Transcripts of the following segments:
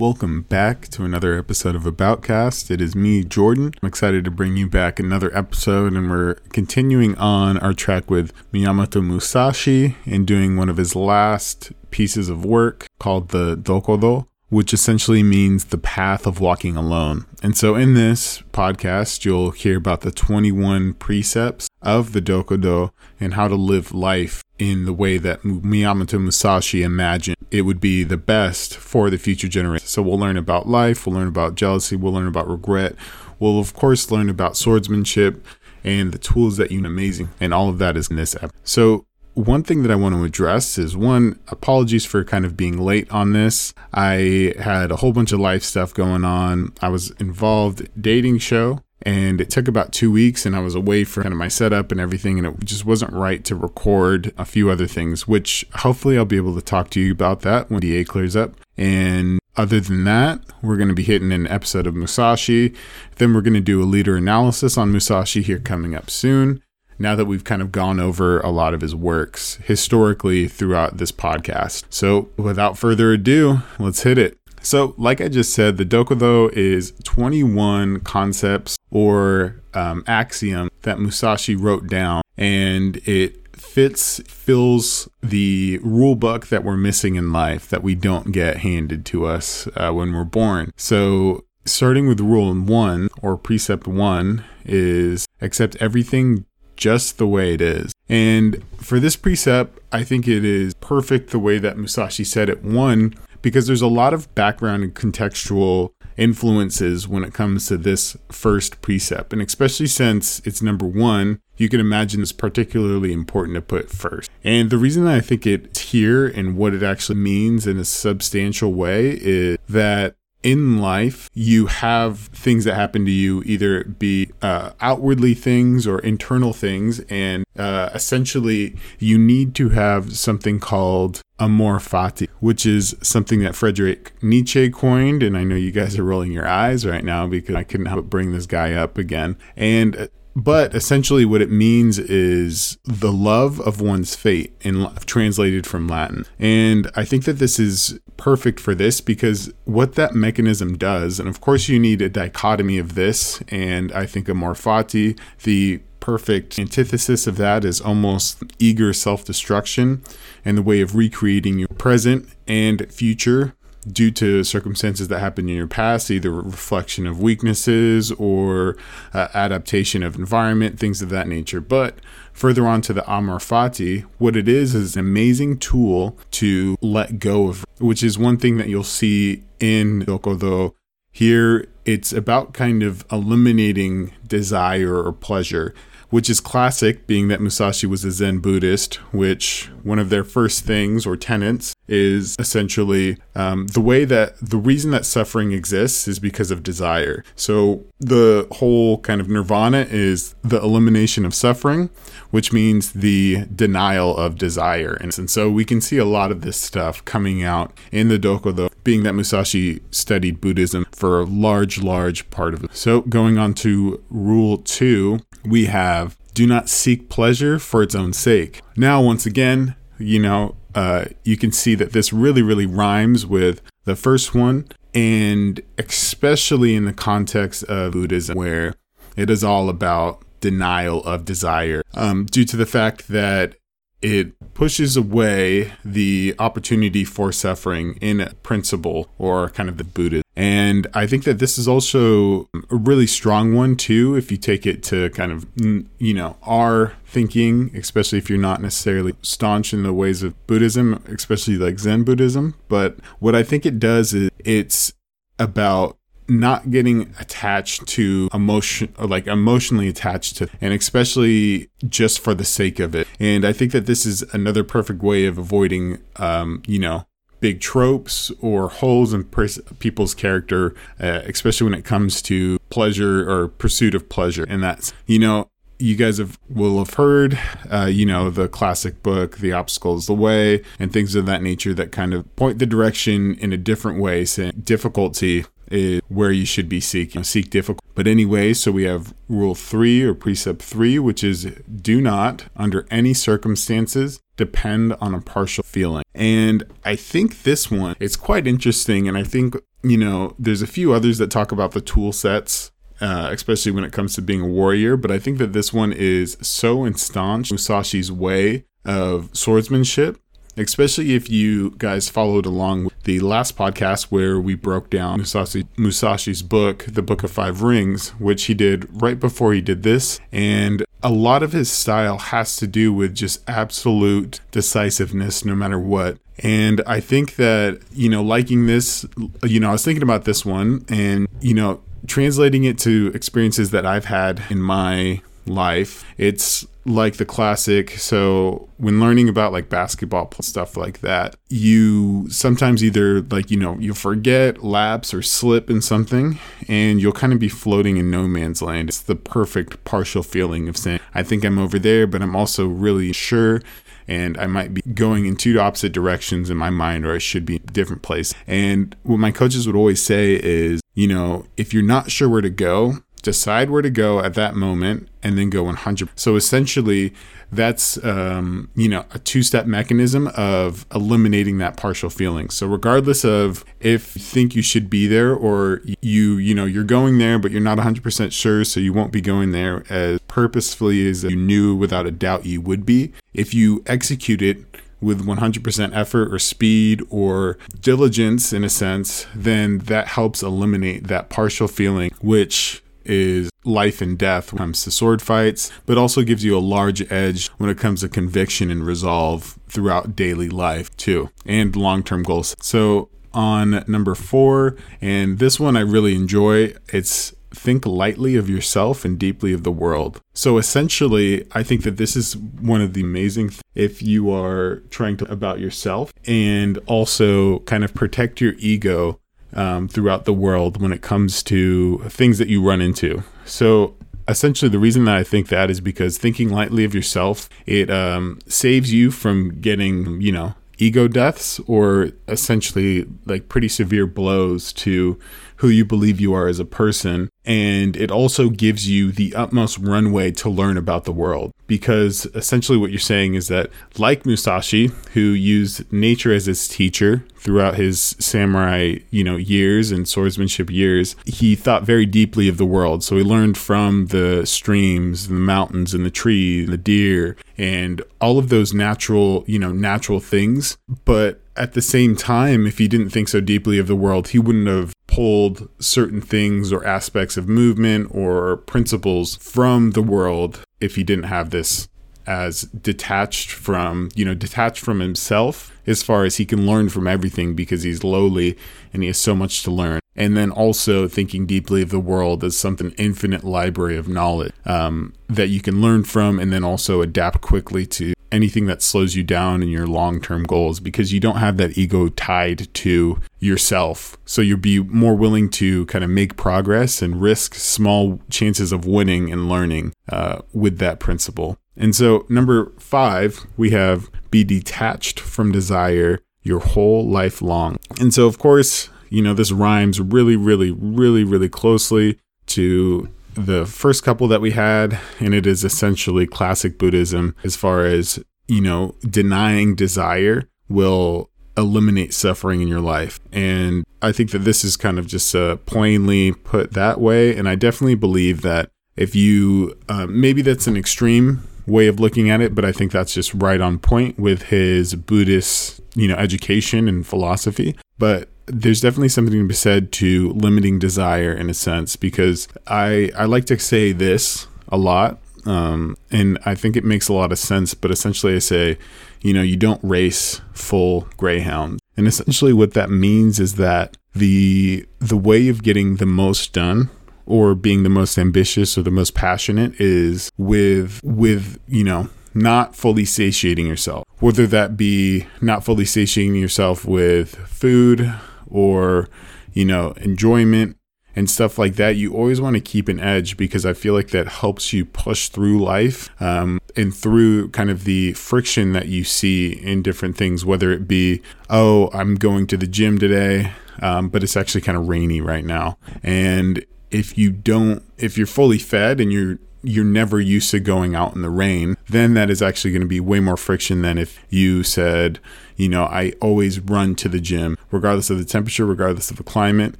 Welcome back to another episode of Aboutcast. It is me, Jordan. I'm excited to bring you back another episode, and we're continuing on our track with Miyamoto Musashi and doing one of his last pieces of work called the Dokodo, which essentially means the path of walking alone. And so in this podcast, you'll hear about the 21 precepts of the Dokodo and how to live life in the way that Miyamoto Musashi imagined it would be the best for the future generation. So we'll learn about life, we'll learn about jealousy, we'll learn about regret. We'll of course learn about swordsmanship and the tools that you amazing and all of that is in this episode. So one thing that I want to address is one, apologies for kind of being late on this. I had a whole bunch of life stuff going on. I was involved dating show and it took about two weeks and I was away for kind of my setup and everything and it just wasn't right to record a few other things, which hopefully I'll be able to talk to you about that when NDA clears up. And other than that, we're going to be hitting an episode of Musashi. Then we're going to do a leader analysis on Musashi here coming up soon now that we've kind of gone over a lot of his works historically throughout this podcast. So, without further ado, let's hit it. So, like I just said, the Dokodo is 21 concepts or um, axiom that Musashi wrote down, and it fits fills the rule book that we're missing in life that we don't get handed to us uh, when we're born. So, starting with rule one or precept one is accept everything just the way it is. And for this precept, I think it is perfect the way that Musashi said it. One, because there's a lot of background and contextual influences when it comes to this first precept. And especially since it's number one, you can imagine it's particularly important to put first. And the reason I think it's here and what it actually means in a substantial way is that in life, you have things that happen to you, either be uh, outwardly things or internal things. And uh, essentially, you need to have something called amor fati, which is something that Frederick Nietzsche coined. And I know you guys are rolling your eyes right now because I couldn't help but bring this guy up again. And but essentially, what it means is the love of one's fate, in translated from Latin. And I think that this is perfect for this because what that mechanism does, and of course, you need a dichotomy of this, and I think amor fati, the perfect antithesis of that is almost eager self destruction and the way of recreating your present and future due to circumstances that happened in your past, either reflection of weaknesses or uh, adaptation of environment, things of that nature. But further on to the Amor Fati, what it is is an amazing tool to let go of, which is one thing that you'll see in Dokodo. Here, it's about kind of eliminating desire or pleasure which is classic, being that Musashi was a Zen Buddhist, which one of their first things or tenets is essentially um, the way that the reason that suffering exists is because of desire. So the whole kind of nirvana is the elimination of suffering, which means the denial of desire. And, and so we can see a lot of this stuff coming out in the Dokodo, being that Musashi studied Buddhism for a large, large part of it. So going on to rule two, we have do not seek pleasure for its own sake. Now, once again, you know, uh, you can see that this really, really rhymes with the first one, and especially in the context of Buddhism, where it is all about denial of desire, um, due to the fact that it pushes away the opportunity for suffering in principle or kind of the Buddha. And I think that this is also a really strong one too, if you take it to kind of, you know, our thinking, especially if you're not necessarily staunch in the ways of Buddhism, especially like Zen Buddhism. But what I think it does is it's about not getting attached to emotion like emotionally attached to and especially just for the sake of it and i think that this is another perfect way of avoiding um you know big tropes or holes in pers- people's character uh, especially when it comes to pleasure or pursuit of pleasure and that's you know you guys have will have heard, uh, you know, the classic book, "The Obstacle Is the Way," and things of that nature that kind of point the direction in a different way. Saying difficulty is where you should be seeking. Seek difficult. But anyway, so we have rule three or precept three, which is do not, under any circumstances, depend on a partial feeling. And I think this one, it's quite interesting. And I think you know, there's a few others that talk about the tool sets uh, especially when it comes to being a warrior. But I think that this one is so instaunch Musashi's way of swordsmanship, especially if you guys followed along with the last podcast where we broke down Musashi, Musashi's book, The Book of Five Rings, which he did right before he did this. And a lot of his style has to do with just absolute decisiveness no matter what. And I think that, you know, liking this, you know, I was thinking about this one and, you know, translating it to experiences that I've had in my life, it's like the classic. So, when learning about like basketball stuff like that, you sometimes either like, you know, you forget, lapse, or slip in something, and you'll kind of be floating in no man's land. It's the perfect partial feeling of saying, I think I'm over there, but I'm also really sure and I might be going in two opposite directions in my mind, or I should be in a different place. And what my coaches would always say is, you know, if you're not sure where to go, decide where to go at that moment and then go 100 so essentially that's um, you know a two-step mechanism of eliminating that partial feeling. So regardless of if you think you should be there or you you know you're going there but you're not 100% sure so you won't be going there as purposefully as you knew without a doubt you would be. If you execute it with 100% effort or speed or diligence in a sense, then that helps eliminate that partial feeling, which is life and death when it comes to sword fights, but also gives you a large edge when it comes to conviction and resolve throughout daily life too, and long term goals. So on number four, and this one I really enjoy, it's think lightly of yourself and deeply of the world. So essentially, I think that this is one of the amazing th- if you are trying to about yourself and also kind of protect your ego um, throughout the world when it comes to things that you run into. So essentially the reason that I think that is because thinking lightly of yourself, it um, saves you from getting, you know, ego deaths or essentially like pretty severe blows to who you believe you are as a person. And it also gives you the utmost runway to learn about the world. Because essentially, what you're saying is that, like Musashi, who used nature as his teacher throughout his samurai, you know, years and swordsmanship years, he thought very deeply of the world. So he learned from the streams, the mountains, and the trees, the deer, and all of those natural, you know, natural things. But at the same time, if he didn't think so deeply of the world, he wouldn't have pulled certain things or aspects of movement or principles from the world if he didn't have this as detached from, you know, detached from himself as far as he can learn from everything because he's lowly and he has so much to learn. And then also thinking deeply of the world as something infinite library of knowledge um, that you can learn from and then also adapt quickly to anything that slows you down in your long term goals because you don't have that ego tied to yourself. So you'll be more willing to kind of make progress and risk small chances of winning and learning uh, with that principle. And so, number five, we have be detached from desire your whole life long. And so, of course, you know, this rhymes really, really, really, really closely to the first couple that we had, and it is essentially classic Buddhism as far as, you know, denying desire will eliminate suffering in your life. And I think that this is kind of just uh, plainly put that way. And I definitely believe that if you, uh, maybe that's an extreme way of looking at it, but I think that's just right on point with his Buddhist, you know, education and philosophy. But there's definitely something to be said to limiting desire in a sense because I I like to say this a lot um, and I think it makes a lot of sense. But essentially, I say, you know, you don't race full greyhounds, and essentially what that means is that the the way of getting the most done or being the most ambitious or the most passionate is with with you know not fully satiating yourself whether that be not fully satiating yourself with food or you know enjoyment and stuff like that you always want to keep an edge because i feel like that helps you push through life um, and through kind of the friction that you see in different things whether it be oh i'm going to the gym today um, but it's actually kind of rainy right now. And if you don't if you're fully fed and you're you're never used to going out in the rain, then that is actually going to be way more friction than if you said, you know, I always run to the gym, regardless of the temperature, regardless of the climate,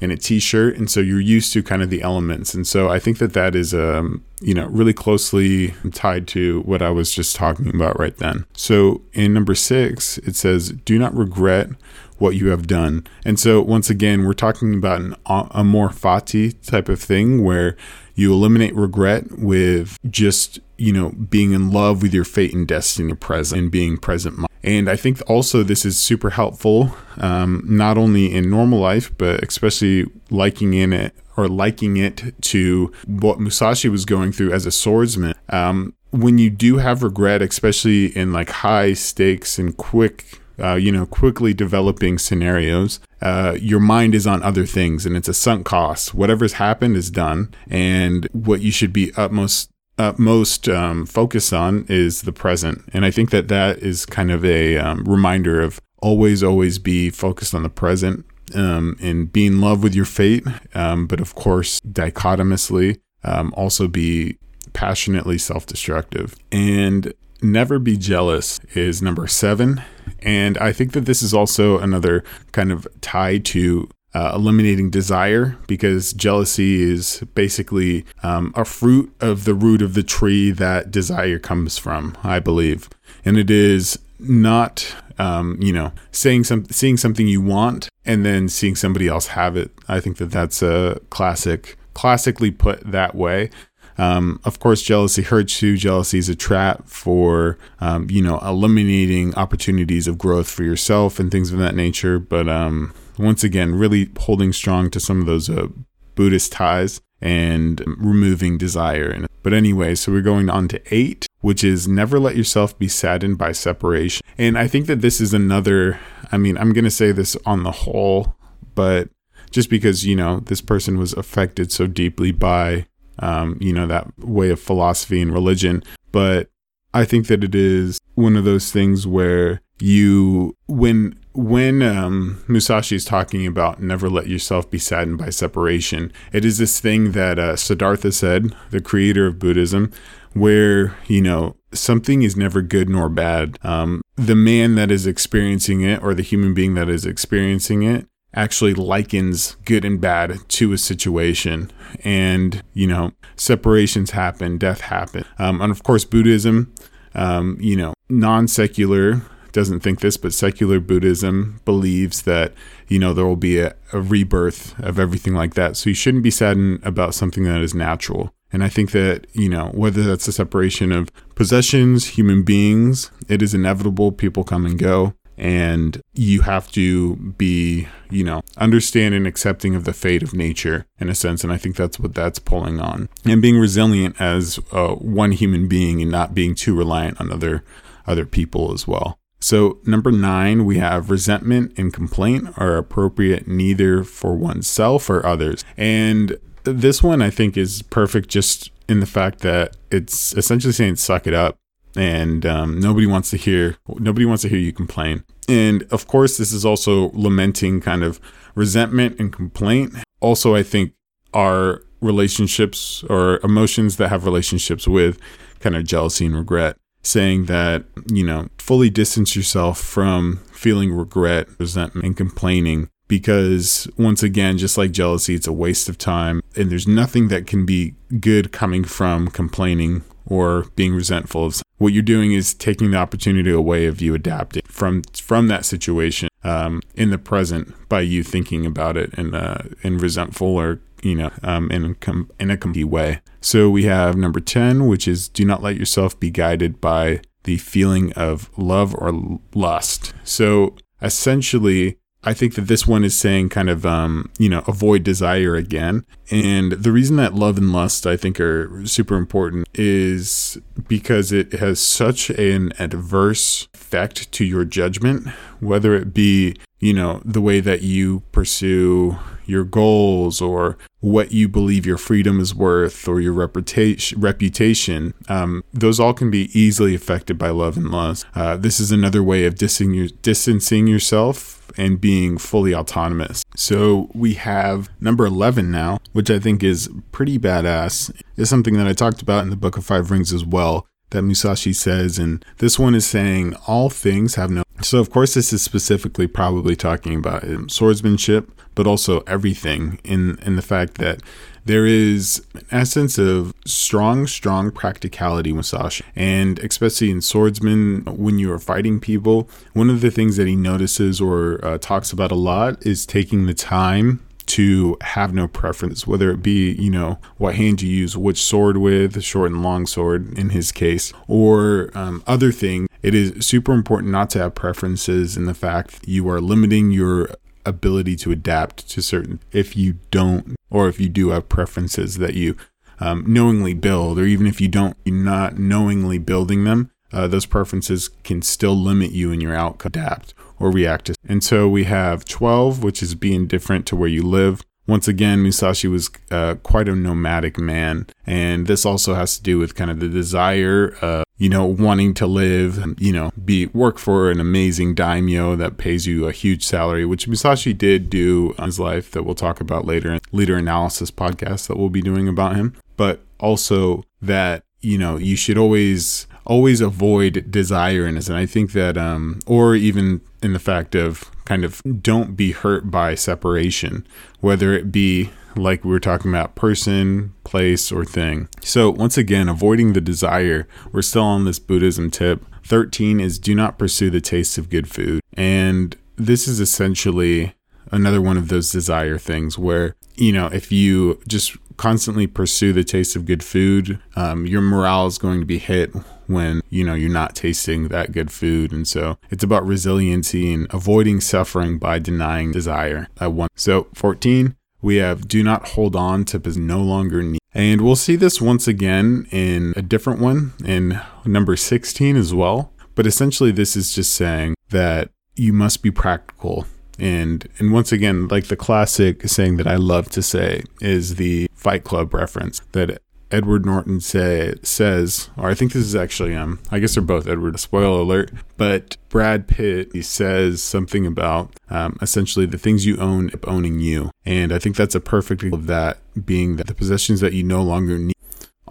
in a t-shirt, and so you're used to kind of the elements. And so I think that that is, um, you know, really closely tied to what I was just talking about right then. So in number six, it says, "Do not regret." what you have done. And so, once again, we're talking about an amor fati type of thing where you eliminate regret with just, you know, being in love with your fate and destiny present and being present. And I think also this is super helpful, um, not only in normal life, but especially liking in it or liking it to what Musashi was going through as a swordsman. Um, when you do have regret, especially in like high stakes and quick uh, you know, quickly developing scenarios, uh, your mind is on other things and it's a sunk cost. Whatever's happened is done. And what you should be utmost utmost um, focus on is the present. And I think that that is kind of a um, reminder of always, always be focused on the present um, and be in love with your fate. Um, but of course, dichotomously, um, also be passionately self destructive. And never be jealous is number seven. And I think that this is also another kind of tie to uh, eliminating desire because jealousy is basically um, a fruit of the root of the tree that desire comes from, I believe. And it is not, um, you know, saying some, seeing something you want and then seeing somebody else have it. I think that that's a classic, classically put that way. Um, of course, jealousy hurts you. Jealousy is a trap for, um, you know, eliminating opportunities of growth for yourself and things of that nature. But um, once again, really holding strong to some of those uh, Buddhist ties and removing desire. But anyway, so we're going on to eight, which is never let yourself be saddened by separation. And I think that this is another, I mean, I'm going to say this on the whole, but just because, you know, this person was affected so deeply by um, you know, that way of philosophy and religion. But I think that it is one of those things where you, when when um, Musashi is talking about never let yourself be saddened by separation, it is this thing that uh, Siddhartha said, the creator of Buddhism, where, you know, something is never good nor bad. Um, the man that is experiencing it or the human being that is experiencing it actually likens good and bad to a situation. And, you know, separations happen, death happen. Um, and of course, Buddhism, um, you know, non secular doesn't think this, but secular Buddhism believes that, you know, there will be a, a rebirth of everything like that. So you shouldn't be saddened about something that is natural. And I think that, you know, whether that's the separation of possessions, human beings, it is inevitable. People come and go and you have to be you know understand and accepting of the fate of nature in a sense. And i think that's what that's pulling on. And being resilient as uh, one human being and not being too reliant on other other people as well. So number nine we have resentment and complaint are appropriate neither for oneself or others. And this one i think is perfect just in the fact that it's essentially saying suck it up and um, nobody wants to hear nobody wants to hear you complain. And of course, this is also lamenting kind of resentment and complaint. Also, I think our relationships or emotions that have relationships with kind of jealousy and regret, saying that you know fully distance yourself from feeling regret, resentment, and complaining because once again just like jealousy it's a waste of time and there's nothing that can be good coming from complaining or being resentful of what you're doing is taking the opportunity away of you adapting from from that situation um, in the present by you thinking about it in uh, in resentful or you know um, in com- in a complete way. So we have number ten, which is do not let yourself be guided by the feeling of love or lust. So essentially, I think that this one is saying kind of, um, you know, avoid desire again. And the reason that love and lust, I think, are super important is because it has such an adverse effect to your judgment, whether it be, you know, the way that you pursue your goals or what you believe your freedom is worth or your reputation, reputation um, those all can be easily affected by love and lust. Uh, this is another way of distancing yourself and being fully autonomous. So we have number 11 now, which I think is pretty badass. Is something that I talked about in the Book of Five Rings as well that Musashi says. And this one is saying all things have no. So, of course, this is specifically probably talking about swordsmanship, but also everything in, in the fact that there is an essence of strong, strong practicality with. And especially in swordsman, when you are fighting people, one of the things that he notices or uh, talks about a lot is taking the time to have no preference, whether it be, you know, what hand you use, which sword with, short and long sword in his case, or um, other things. It is super important not to have preferences in the fact you are limiting your ability to adapt to certain, if you don't, or if you do have preferences that you um, knowingly build, or even if you don't, you're not knowingly building them, uh, those preferences can still limit you in your outcome. Adapt or react to. And so we have 12, which is being different to where you live. Once again, Musashi was uh, quite a nomadic man. And this also has to do with kind of the desire of, you know, wanting to live, you know, be work for an amazing daimyo that pays you a huge salary, which Musashi did do in his life that we'll talk about later in leader analysis podcast that we'll be doing about him. But also that, you know, you should always always avoid desire in it. And I think that, um, or even in the fact of kind of don't be hurt by separation, whether it be like we were talking about person, place, or thing. So, once again, avoiding the desire, we're still on this Buddhism tip. 13 is do not pursue the taste of good food. And this is essentially another one of those desire things where, you know, if you just constantly pursue the taste of good food, um, your morale is going to be hit when you know you're not tasting that good food. And so it's about resiliency and avoiding suffering by denying desire at one. So 14 we have do not hold on to is no longer need. And we'll see this once again in a different one in number 16 as well. But essentially this is just saying that you must be practical and and once again like the classic saying that i love to say is the fight club reference that Edward Norton say, says, or I think this is actually, um, I guess they're both Edward, spoiler alert, but Brad Pitt, he says something about um, essentially the things you own owning you. And I think that's a perfect example of that being that the possessions that you no longer need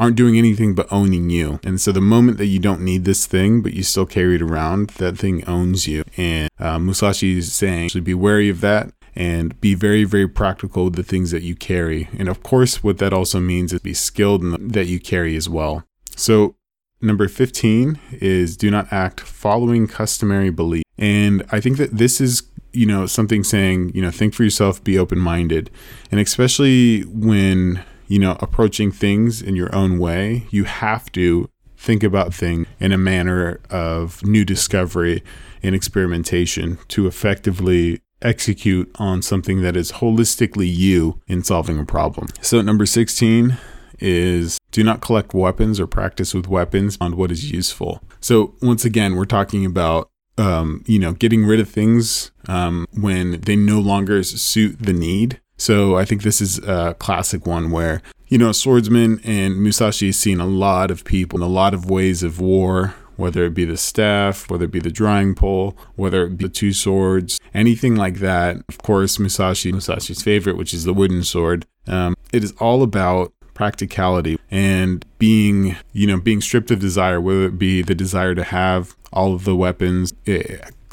aren't doing anything but owning you. And so the moment that you don't need this thing, but you still carry it around, that thing owns you. And uh, Musashi is saying, actually be wary of that and be very, very practical with the things that you carry. And of course, what that also means is be skilled in the, that you carry as well. So, number 15 is do not act following customary belief. And I think that this is, you know, something saying, you know, think for yourself, be open minded. And especially when, you know, approaching things in your own way, you have to think about things in a manner of new discovery and experimentation to effectively execute on something that is holistically you in solving a problem. So, number 16 is do not collect weapons or practice with weapons on what is useful. So, once again, we're talking about um, you know, getting rid of things um, when they no longer suit the need. So I think this is a classic one where, you know, swordsman and Musashi has seen a lot of people in a lot of ways of war whether it be the staff, whether it be the drawing pole, whether it be the two swords, anything like that. Of course, Musashi, Musashi's favorite, which is the wooden sword. Um, it is all about practicality and being, you know, being stripped of desire, whether it be the desire to have all of the weapons.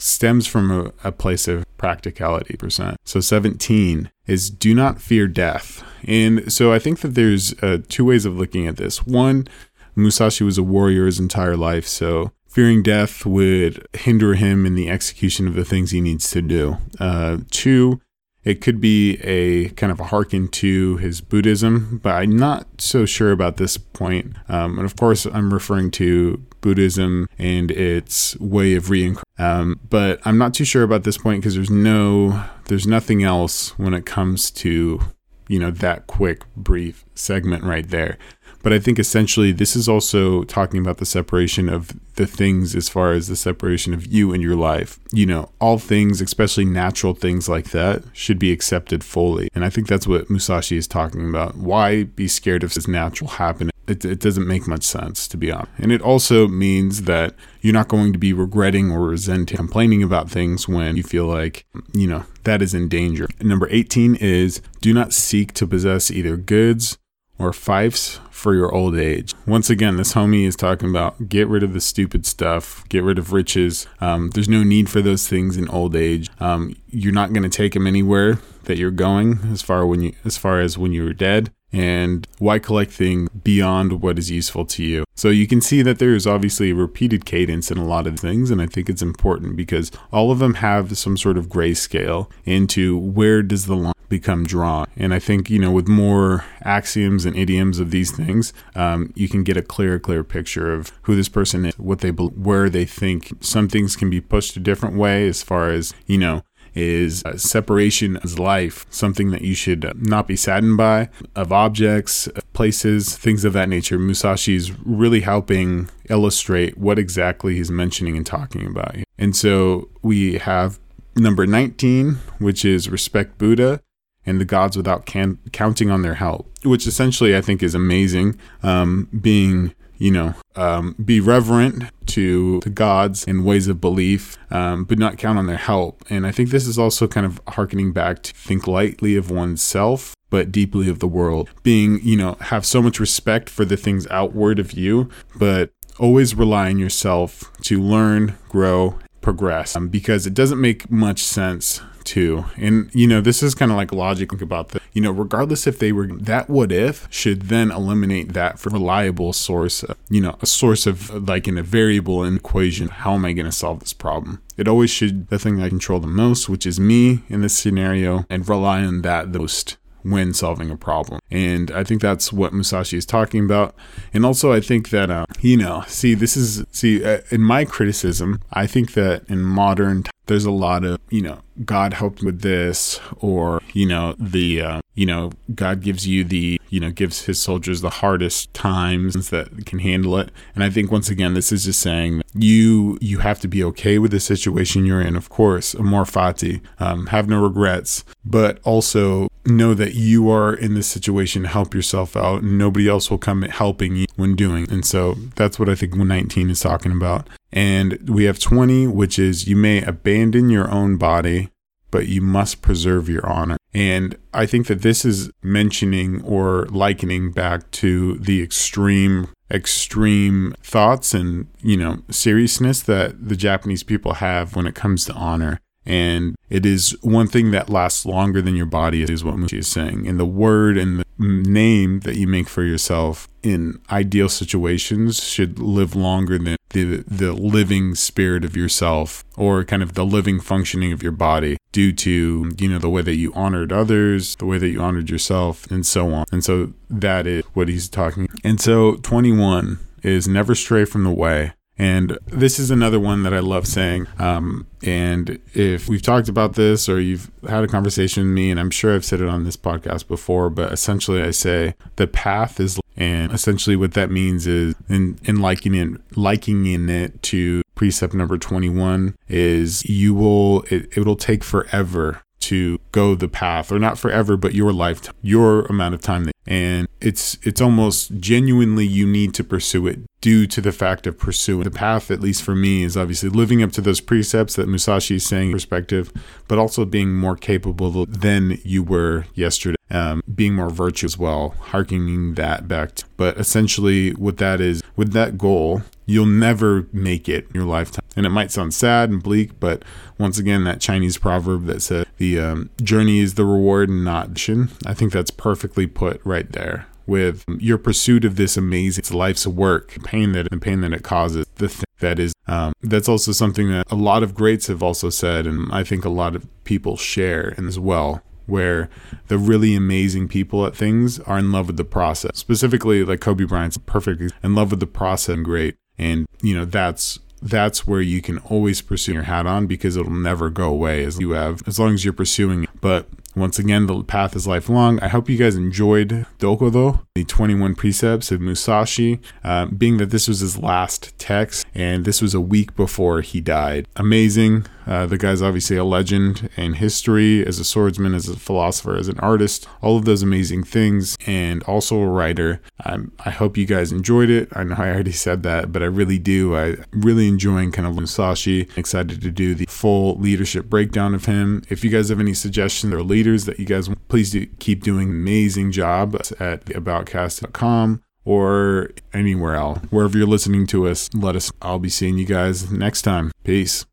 Stems from a, a place of practicality percent. So 17 is do not fear death. And so I think that there's uh, two ways of looking at this. One, Musashi was a warrior his entire life, so fearing death would hinder him in the execution of the things he needs to do. Uh, two, it could be a kind of a hearken to his Buddhism, but I'm not so sure about this point. Um, and of course, I'm referring to Buddhism and its way of reincarnation. Um, but I'm not too sure about this point because there's no, there's nothing else when it comes to, you know, that quick, brief segment right there. But I think essentially this is also talking about the separation of the things as far as the separation of you and your life. You know, all things, especially natural things like that, should be accepted fully. And I think that's what Musashi is talking about. Why be scared of this natural happening? It, it doesn't make much sense, to be honest. And it also means that you're not going to be regretting or resenting, complaining about things when you feel like, you know, that is in danger. Number 18 is do not seek to possess either goods or fiefs for your old age. Once again, this homie is talking about get rid of the stupid stuff, get rid of riches. Um, there's no need for those things in old age. Um, you're not going to take them anywhere that you're going as far when you as far as when you're dead and why collect things beyond what is useful to you. So you can see that there is obviously a repeated cadence in a lot of things, and I think it's important because all of them have some sort of grayscale into where does the line become drawn. And I think, you know, with more axioms and idioms of these things, um, you can get a clear, clear picture of who this person is, what they, where they think some things can be pushed a different way as far as, you know, is separation as life, something that you should not be saddened by, of objects, places, things of that nature. Musashi is really helping illustrate what exactly he's mentioning and talking about. And so we have number 19, which is respect Buddha and the gods without can- counting on their help, which essentially I think is amazing. Um, being you know, um, be reverent to the gods and ways of belief, um, but not count on their help. And I think this is also kind of harkening back to think lightly of oneself, but deeply of the world. Being, you know, have so much respect for the things outward of you, but always rely on yourself to learn, grow, progress um, because it doesn't make much sense to. And, you know, this is kind of like logic about the, you know, regardless if they were that what if should then eliminate that for reliable source, you know, a source of like in a variable in equation. How am I going to solve this problem? It always should the thing I control the most, which is me in this scenario, and rely on that the most when solving a problem. And I think that's what Musashi is talking about. And also, I think that, uh, you know, see, this is, see, uh, in my criticism, I think that in modern there's a lot of, you know, God helped with this, or, you know, the, uh, you know, God gives you the, you know, gives his soldiers the hardest times that can handle it. And I think once again, this is just saying you, you have to be okay with the situation you're in. Of course, amor fati, um, have no regrets, but also know that you are in this situation, help yourself out, and nobody else will come helping you when doing. And so that's what I think 19 is talking about. And we have 20, which is you may abandon your own body, but you must preserve your honor. And I think that this is mentioning or likening back to the extreme extreme thoughts and, you know, seriousness that the Japanese people have when it comes to honor. And it is one thing that lasts longer than your body, is what Mushi is saying. And the word and the name that you make for yourself in ideal situations should live longer than the the living spirit of yourself or kind of the living functioning of your body due to you know the way that you honored others the way that you honored yourself and so on. And so that is what he's talking. And so 21 is never stray from the way and this is another one that I love saying. Um, and if we've talked about this or you've had a conversation with me, and I'm sure I've said it on this podcast before, but essentially I say the path is, and essentially what that means is in, in liking it, liking in it to precept number 21 is you will, it, it'll take forever to go the path or not forever but your lifetime your amount of time. And it's it's almost genuinely you need to pursue it due to the fact of pursuing the path at least for me is obviously living up to those precepts that musashi is saying perspective but also being more capable than you were yesterday um, being more virtuous as well harkening that back to, but essentially what that is with that goal you'll never make it in your lifetime. And it might sound sad and bleak, but once again, that Chinese proverb that says the um, journey is the reward and not mission. I think that's perfectly put right there. With your pursuit of this amazing life's work, pain that the pain that it causes, the thing that is um, that's also something that a lot of greats have also said, and I think a lot of people share as well where the really amazing people at things are in love with the process. Specifically, like Kobe Bryant's perfectly in love with the process and great. And, you know, that's that's where you can always pursue your hat on because it'll never go away as you have as long as you're pursuing it. But Once again, the path is lifelong. I hope you guys enjoyed Dokodo, the 21 precepts of Musashi, uh, being that this was his last text and this was a week before he died. Amazing. Uh, the guy's obviously a legend in history as a swordsman, as a philosopher, as an artist, all of those amazing things, and also a writer. Um, I hope you guys enjoyed it. I know I already said that, but I really do. I really enjoying kind of Musashi. Excited to do the full leadership breakdown of him. If you guys have any suggestions or leaders that you guys please do keep doing amazing job at aboutcast.com or anywhere else. Wherever you're listening to us, let us. I'll be seeing you guys next time. Peace.